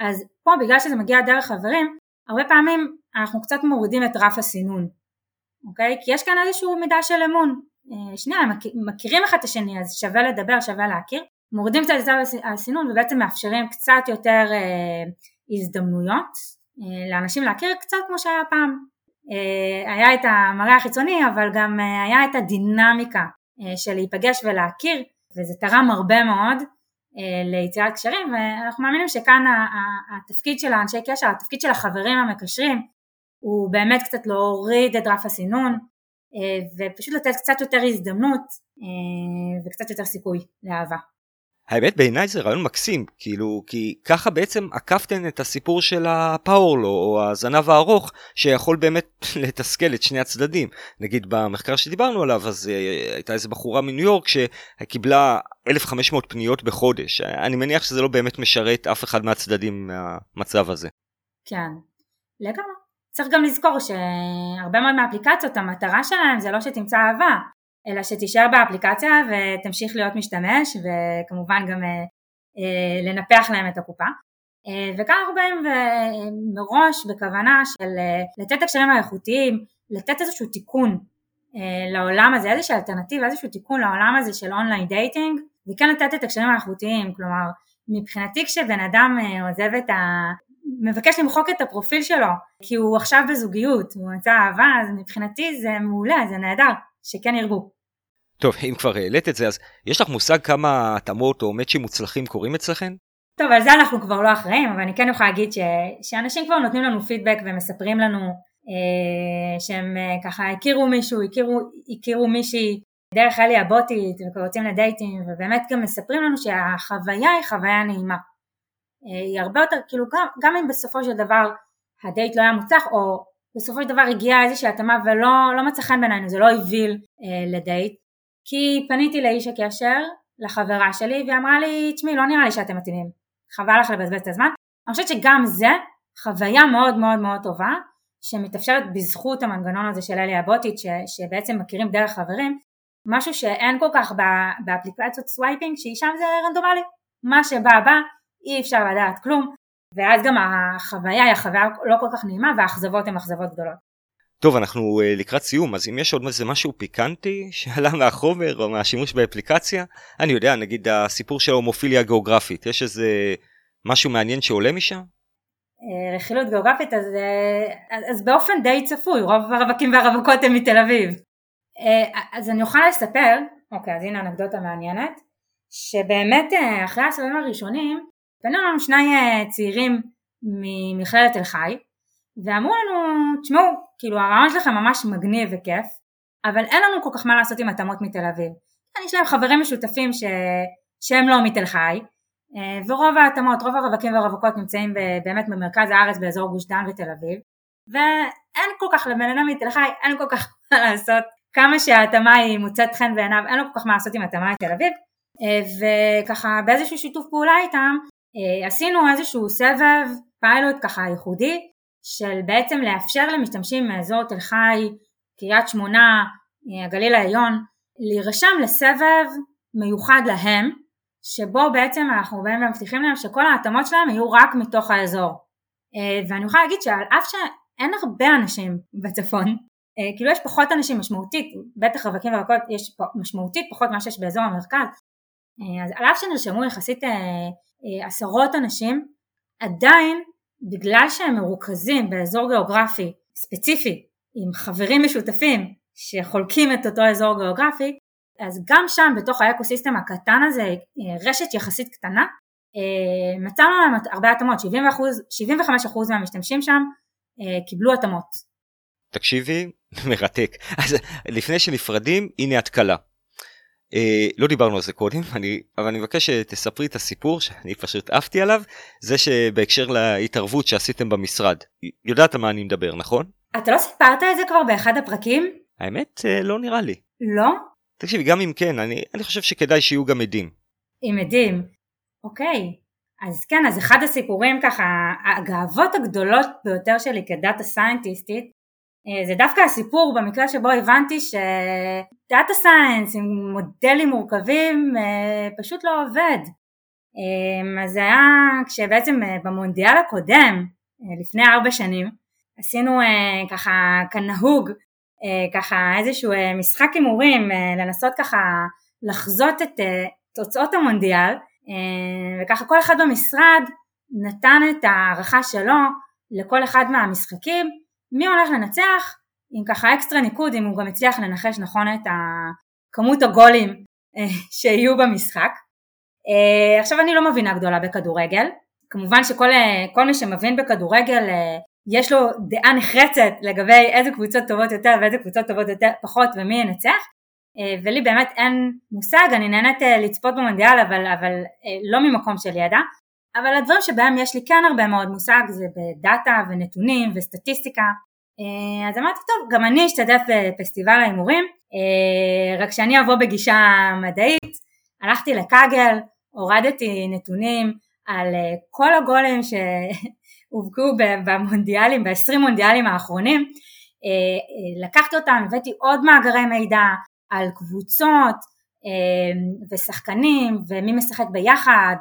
אז פה בגלל שזה מגיע דרך חברים הרבה פעמים אנחנו קצת מורידים את רף הסינון אוקיי? כי יש כאן איזשהו מידה של אמון שנייה, הם מכירים אחד את השני אז שווה לדבר, שווה להכיר מורידים קצת את הסינון ובעצם מאפשרים קצת יותר אה, הזדמנויות אה, לאנשים להכיר קצת כמו שהיה פעם. אה, היה את המראה החיצוני אבל גם אה, היה את הדינמיקה אה, של להיפגש ולהכיר וזה תרם הרבה מאוד אה, ליצירת קשרים ואנחנו מאמינים שכאן התפקיד של האנשי קשר, התפקיד של החברים המקשרים הוא באמת קצת להוריד את רף הסינון אה, ופשוט לתת קצת יותר הזדמנות אה, וקצת יותר סיכוי לאהבה. האמת בעיניי זה רעיון מקסים, כאילו, כי ככה בעצם עקפתן את הסיפור של הפאורלו או הזנב הארוך שיכול באמת לתסכל את שני הצדדים. נגיד במחקר שדיברנו עליו אז uh, הייתה איזה בחורה מניו יורק שקיבלה 1500 פניות בחודש. אני מניח שזה לא באמת משרת אף אחד מהצדדים מהמצב הזה. כן, לגמרי. צריך גם לזכור שהרבה מאוד מהאפליקציות המטרה שלהם זה לא שתמצא אהבה, אלא שתישאר באפליקציה ותמשיך להיות משתמש וכמובן גם אה, אה, לנפח להם את הקופה. אה, וכאן אנחנו באים מראש בכוונה של לתת הקשרים האיכותיים, לתת איזשהו תיקון לעולם הזה, איזושהי אלטרנטיבה, איזשהו תיקון לעולם הזה של online dating, וכן לתת את הקשרים האיכותיים, כלומר מבחינתי כשבן אדם עוזב את ה... מבקש למחוק את הפרופיל שלו כי הוא עכשיו בזוגיות, הוא מצא אהבה, אז מבחינתי זה מעולה, זה נהדר. שכן ירבו. טוב, אם כבר העלית את זה, אז יש לך מושג כמה התאמות או מאצ'ים מוצלחים קורים אצלכם? טוב, על זה אנחנו כבר לא אחראים, אבל אני כן יכולה להגיד ש... שאנשים כבר נותנים לנו פידבק ומספרים לנו אה, שהם אה, ככה הכירו מישהו, הכירו, הכירו מישהי דרך אלי הבוטית ורוצים לדייטים, ובאמת גם מספרים לנו שהחוויה היא חוויה נעימה. אה, היא הרבה יותר, כאילו גם, גם אם בסופו של דבר הדייט לא היה מוצלח, או בסופו של דבר הגיעה איזושהי התאמה ולא לא מצא חן בעינינו, זה לא הביא אה, לדייט, כי פניתי לאיש הקשר, לחברה שלי, והיא אמרה לי, תשמעי, לא נראה לי שאתם מתאימים, חבל לך לבזבז את הזמן. אני חושבת שגם זה חוויה מאוד מאוד מאוד טובה, שמתאפשרת בזכות המנגנון הזה של אלי הבוטית, ש, שבעצם מכירים דרך חברים, משהו שאין כל כך באפליקציות swiping, שהיא שם זה רנדומלי, מה שבא בא, אי אפשר לדעת כלום, ואז גם החוויה היא החוויה לא כל כך נעימה והאכזבות הן אכזבות גדולות. טוב אנחנו אה, לקראת סיום אז אם יש עוד איזה משהו פיקנטי שעלה מהחומר או מהשימוש באפליקציה אני יודע נגיד הסיפור של ההומופיליה הגיאוגרפית יש איזה משהו מעניין שעולה משם? אה, רכילות גיאוגרפית אז, אה, אז באופן די צפוי רוב הרווקים והרווקות הם מתל אביב אז אני אוכל לספר אוקיי אז הנה אנקדוטה מעניינת שבאמת אחרי הסבבים הראשונים פנו לנו שני אה, צעירים ממכללת תל חי ואמרו לנו תשמעו כאילו הרעיון שלכם ממש מגניב וכיף אבל אין לנו כל כך מה לעשות עם התאמות מתל אביב. יש להם חברים משותפים ש... שהם לא מתל חי אה, ורוב ההתאמות, רוב הרווקים והרווקות נמצאים באמת במרכז הארץ באזור גוש דן ותל אביב ואין כל כך לבן אדם מתל חי אין כל כך מה לעשות. כמה שההתאמה היא מוצאת חן בעיניו אין לו כל כך מה לעשות עם התאמה לתל אביב אה, וככה באיזשהו שיתוף פעולה איתם עשינו איזשהו סבב פיילוט ככה ייחודי של בעצם לאפשר למשתמשים מאזור תל חי, קריית שמונה, אה, הגליל העליון, להירשם לסבב מיוחד להם, שבו בעצם אנחנו באים ומבטיחים להם שכל ההתאמות שלהם יהיו רק מתוך האזור. אה, ואני יכולה להגיד שעל אף שאין הרבה אנשים בצפון, כאילו יש פחות אנשים משמעותית, בטח רווקים ורווקות יש משמעותית פחות ממה שיש באזור המרכז, אז על אף שנרשמו יחסית אה, עשרות אנשים, עדיין בגלל שהם מרוכזים באזור גיאוגרפי ספציפי עם חברים משותפים שחולקים את אותו אזור גיאוגרפי, אז גם שם בתוך האקוסיסטם הקטן הזה, אה, רשת יחסית קטנה, אה, מצאנו להם הרבה התאמות, 75% מהמשתמשים שם קיבלו התאמות. תקשיבי, מרתק. אז לפני שנפרדים, הנה התקלה. אה, לא דיברנו על זה קודם, אני, אבל אני מבקש שתספרי את הסיפור שאני פשוט עפתי עליו, זה שבהקשר להתערבות שעשיתם במשרד. יודעת על מה אני מדבר, נכון? אתה לא סיפרת את זה כבר באחד הפרקים? האמת, אה, לא נראה לי. לא? תקשיבי, גם אם כן, אני, אני חושב שכדאי שיהיו גם עדים. עם עדים, אוקיי. אז כן, אז אחד הסיפורים ככה, הגאוות הגדולות ביותר שלי כדאטה סיינטיסטית, זה דווקא הסיפור במקרה שבו הבנתי שדאטה סיינס עם מודלים מורכבים אה, פשוט לא עובד. אז זה היה כשבעצם במונדיאל הקודם, לפני ארבע שנים, עשינו ככה כנהוג ככה איזשהו משחק הימורים לנסות ככה לחזות את תוצאות המונדיאל וככה כל אחד במשרד נתן את ההערכה שלו לכל אחד מהמשחקים מי הולך לנצח? עם ככה אקסטרה ניקוד אם הוא גם הצליח לנחש נכון את כמות הגולים שיהיו במשחק. עכשיו אני לא מבינה גדולה בכדורגל. כמובן שכל מי שמבין בכדורגל יש לו דעה נחרצת לגבי איזה קבוצות טובות יותר ואיזה קבוצות טובות יותר פחות ומי ינצח. אה, ולי באמת אין מושג, אני נהנית אה, לצפות במונדיאל אבל, אבל אה, לא ממקום של ידע אבל הדברים שבהם יש לי כן הרבה מאוד מושג זה בדאטה ונתונים וסטטיסטיקה. אז אמרתי טוב גם אני אשתתף בפסטיבל ההימורים. רק שאני אבוא בגישה מדעית הלכתי לקאגל הורדתי נתונים על כל הגולים שהובקעו במונדיאלים, ב-20 מונדיאלים האחרונים. לקחתי אותם, הבאתי עוד מאגרי מידע על קבוצות אה, ושחקנים ומי משחק ביחד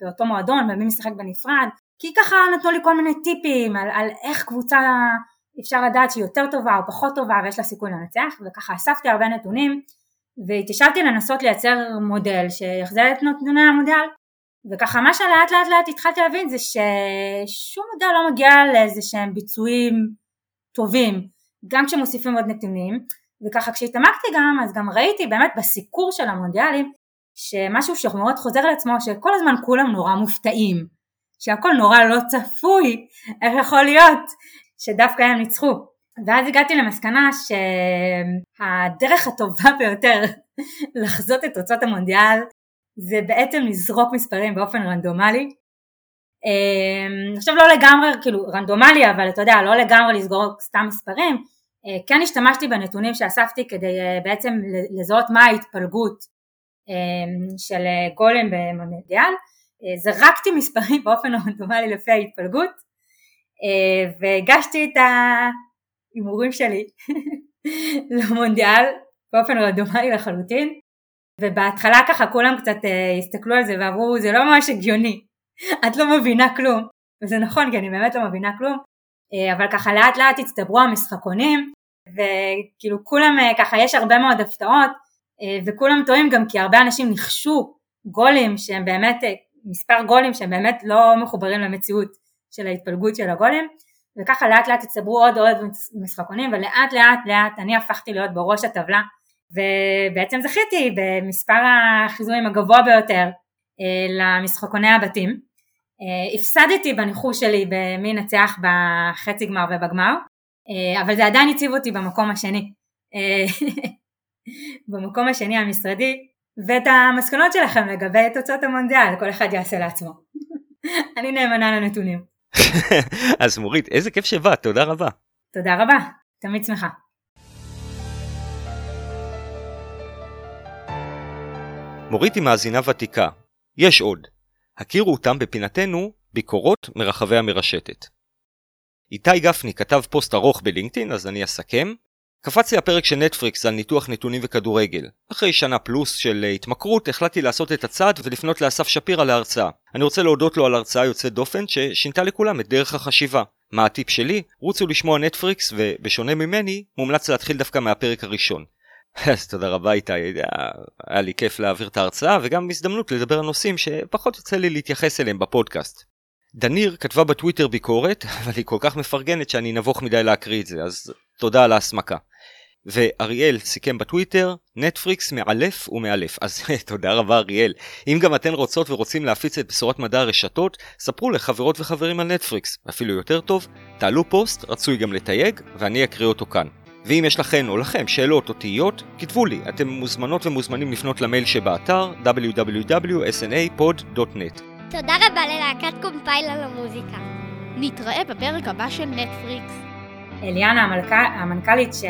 באותו מועדון ומי משחק בנפרד כי ככה נתנו לי כל מיני טיפים על, על איך קבוצה אפשר לדעת שהיא יותר טובה או פחות טובה ויש לה סיכוי לנצח וככה אספתי הרבה נתונים והתיישבתי לנסות לייצר מודל שיחזיר את נתוני המודל וככה מה שלאט לאט לאט התחלתי להבין זה ששום מודל לא מגיע לאיזה שהם ביצועים טובים גם כשמוסיפים עוד נתונים וככה כשהתעמקתי גם אז גם ראיתי באמת בסיקור של המונדיאלים שמשהו שמאוד חוזר על עצמו שכל הזמן כולם נורא מופתעים שהכל נורא לא צפוי איך יכול להיות שדווקא הם ניצחו. ואז הגעתי למסקנה שהדרך הטובה ביותר לחזות את תוצאות המונדיאל זה בעצם לזרוק מספרים באופן רנדומלי. אמ, עכשיו לא לגמרי כאילו רנדומלי אבל אתה יודע לא לגמרי לזרוק סתם מספרים כן השתמשתי בנתונים שאספתי כדי אה, בעצם לזהות מה ההתפלגות אה, של גולם במונדיאל, זרקתי מספרים באופן רנדומלי לפי ההתפלגות והגשתי את ההימורים שלי למונדיאל באופן רנדומלי לחלוטין. ובהתחלה ככה כולם קצת הסתכלו על זה ואמרו זה לא ממש הגיוני, את לא מבינה כלום. וזה נכון כי אני באמת לא מבינה כלום אבל ככה לאט לאט הצטברו המשחקונים וכאילו כולם אה, ככה יש הרבה מאוד הפתעות אה, וכולם טועים גם כי הרבה אנשים ניחשו גולים שהם באמת אה, מספר גולים שהם באמת לא מחוברים למציאות של ההתפלגות של הגולים וככה לאט לאט הצטברו עוד עוד משחקונים ולאט לאט לאט אני הפכתי להיות בראש הטבלה ובעצם זכיתי במספר החיזויים הגבוה ביותר למשחקוני הבתים הפסדתי בניחוש שלי במי ינצח בחצי גמר ובגמר אה, אבל זה עדיין הציב אותי במקום השני, אה, במקום השני המשרדי, ואת המסקנות שלכם לגבי תוצאות המונדיאל, כל אחד יעשה לעצמו. אני נאמנה לנתונים. אז מורית, איזה כיף שבאת, תודה רבה. תודה רבה, תמיד שמחה. מורית היא מאזינה ותיקה. יש עוד. הכירו אותם בפינתנו ביקורות מרחבי המרשתת. איתי גפני כתב פוסט ארוך בלינקדאין, אז אני אסכם. קפץ לי הפרק של נטפריקס על ניתוח נתונים וכדורגל. אחרי שנה פלוס של אה, התמכרות, החלטתי לעשות את הצעד ולפנות לאסף שפירא להרצאה. אני רוצה להודות לו על הרצאה יוצאת דופן ששינתה לכולם את דרך החשיבה. מה הטיפ שלי? רוצו לשמוע נטפריקס, ובשונה ממני, מומלץ להתחיל דווקא מהפרק הראשון. אז תודה רבה איתי, היה לי כיף להעביר את ההרצאה וגם הזדמנות לדבר על נושאים שפחות יוצא לי להתייחס אליהם בפודקאסט. דניר כתבה בטוויטר ביקורת, אבל היא כל כך מפרגנת שאני נבוך מדי להקריא את זה, אז תודה על ההסמקה. ואריאל סיכם בטוויטר, נטפריקס מאלף ומאלף. אז תודה רבה אריאל. אם גם אתן רוצות ורוצים להפיץ את בשורת מדע הרשתות, ספרו לחברות וחברים על נטפריקס. אפילו יותר טוב, תעלו פוסט, רצוי גם לתייג, ואני אקריא אותו כאן. ואם יש לכן או לכם שאלות או תהיות, כתבו לי, אתם מוזמנות ומוזמנים לפנות למייל שבאתר www.snapod.net. תודה רבה ללהקת קומפייל על המוזיקה. נתראה בפרק הבא של נטפריקס. אליאנה המנכ"לית ש...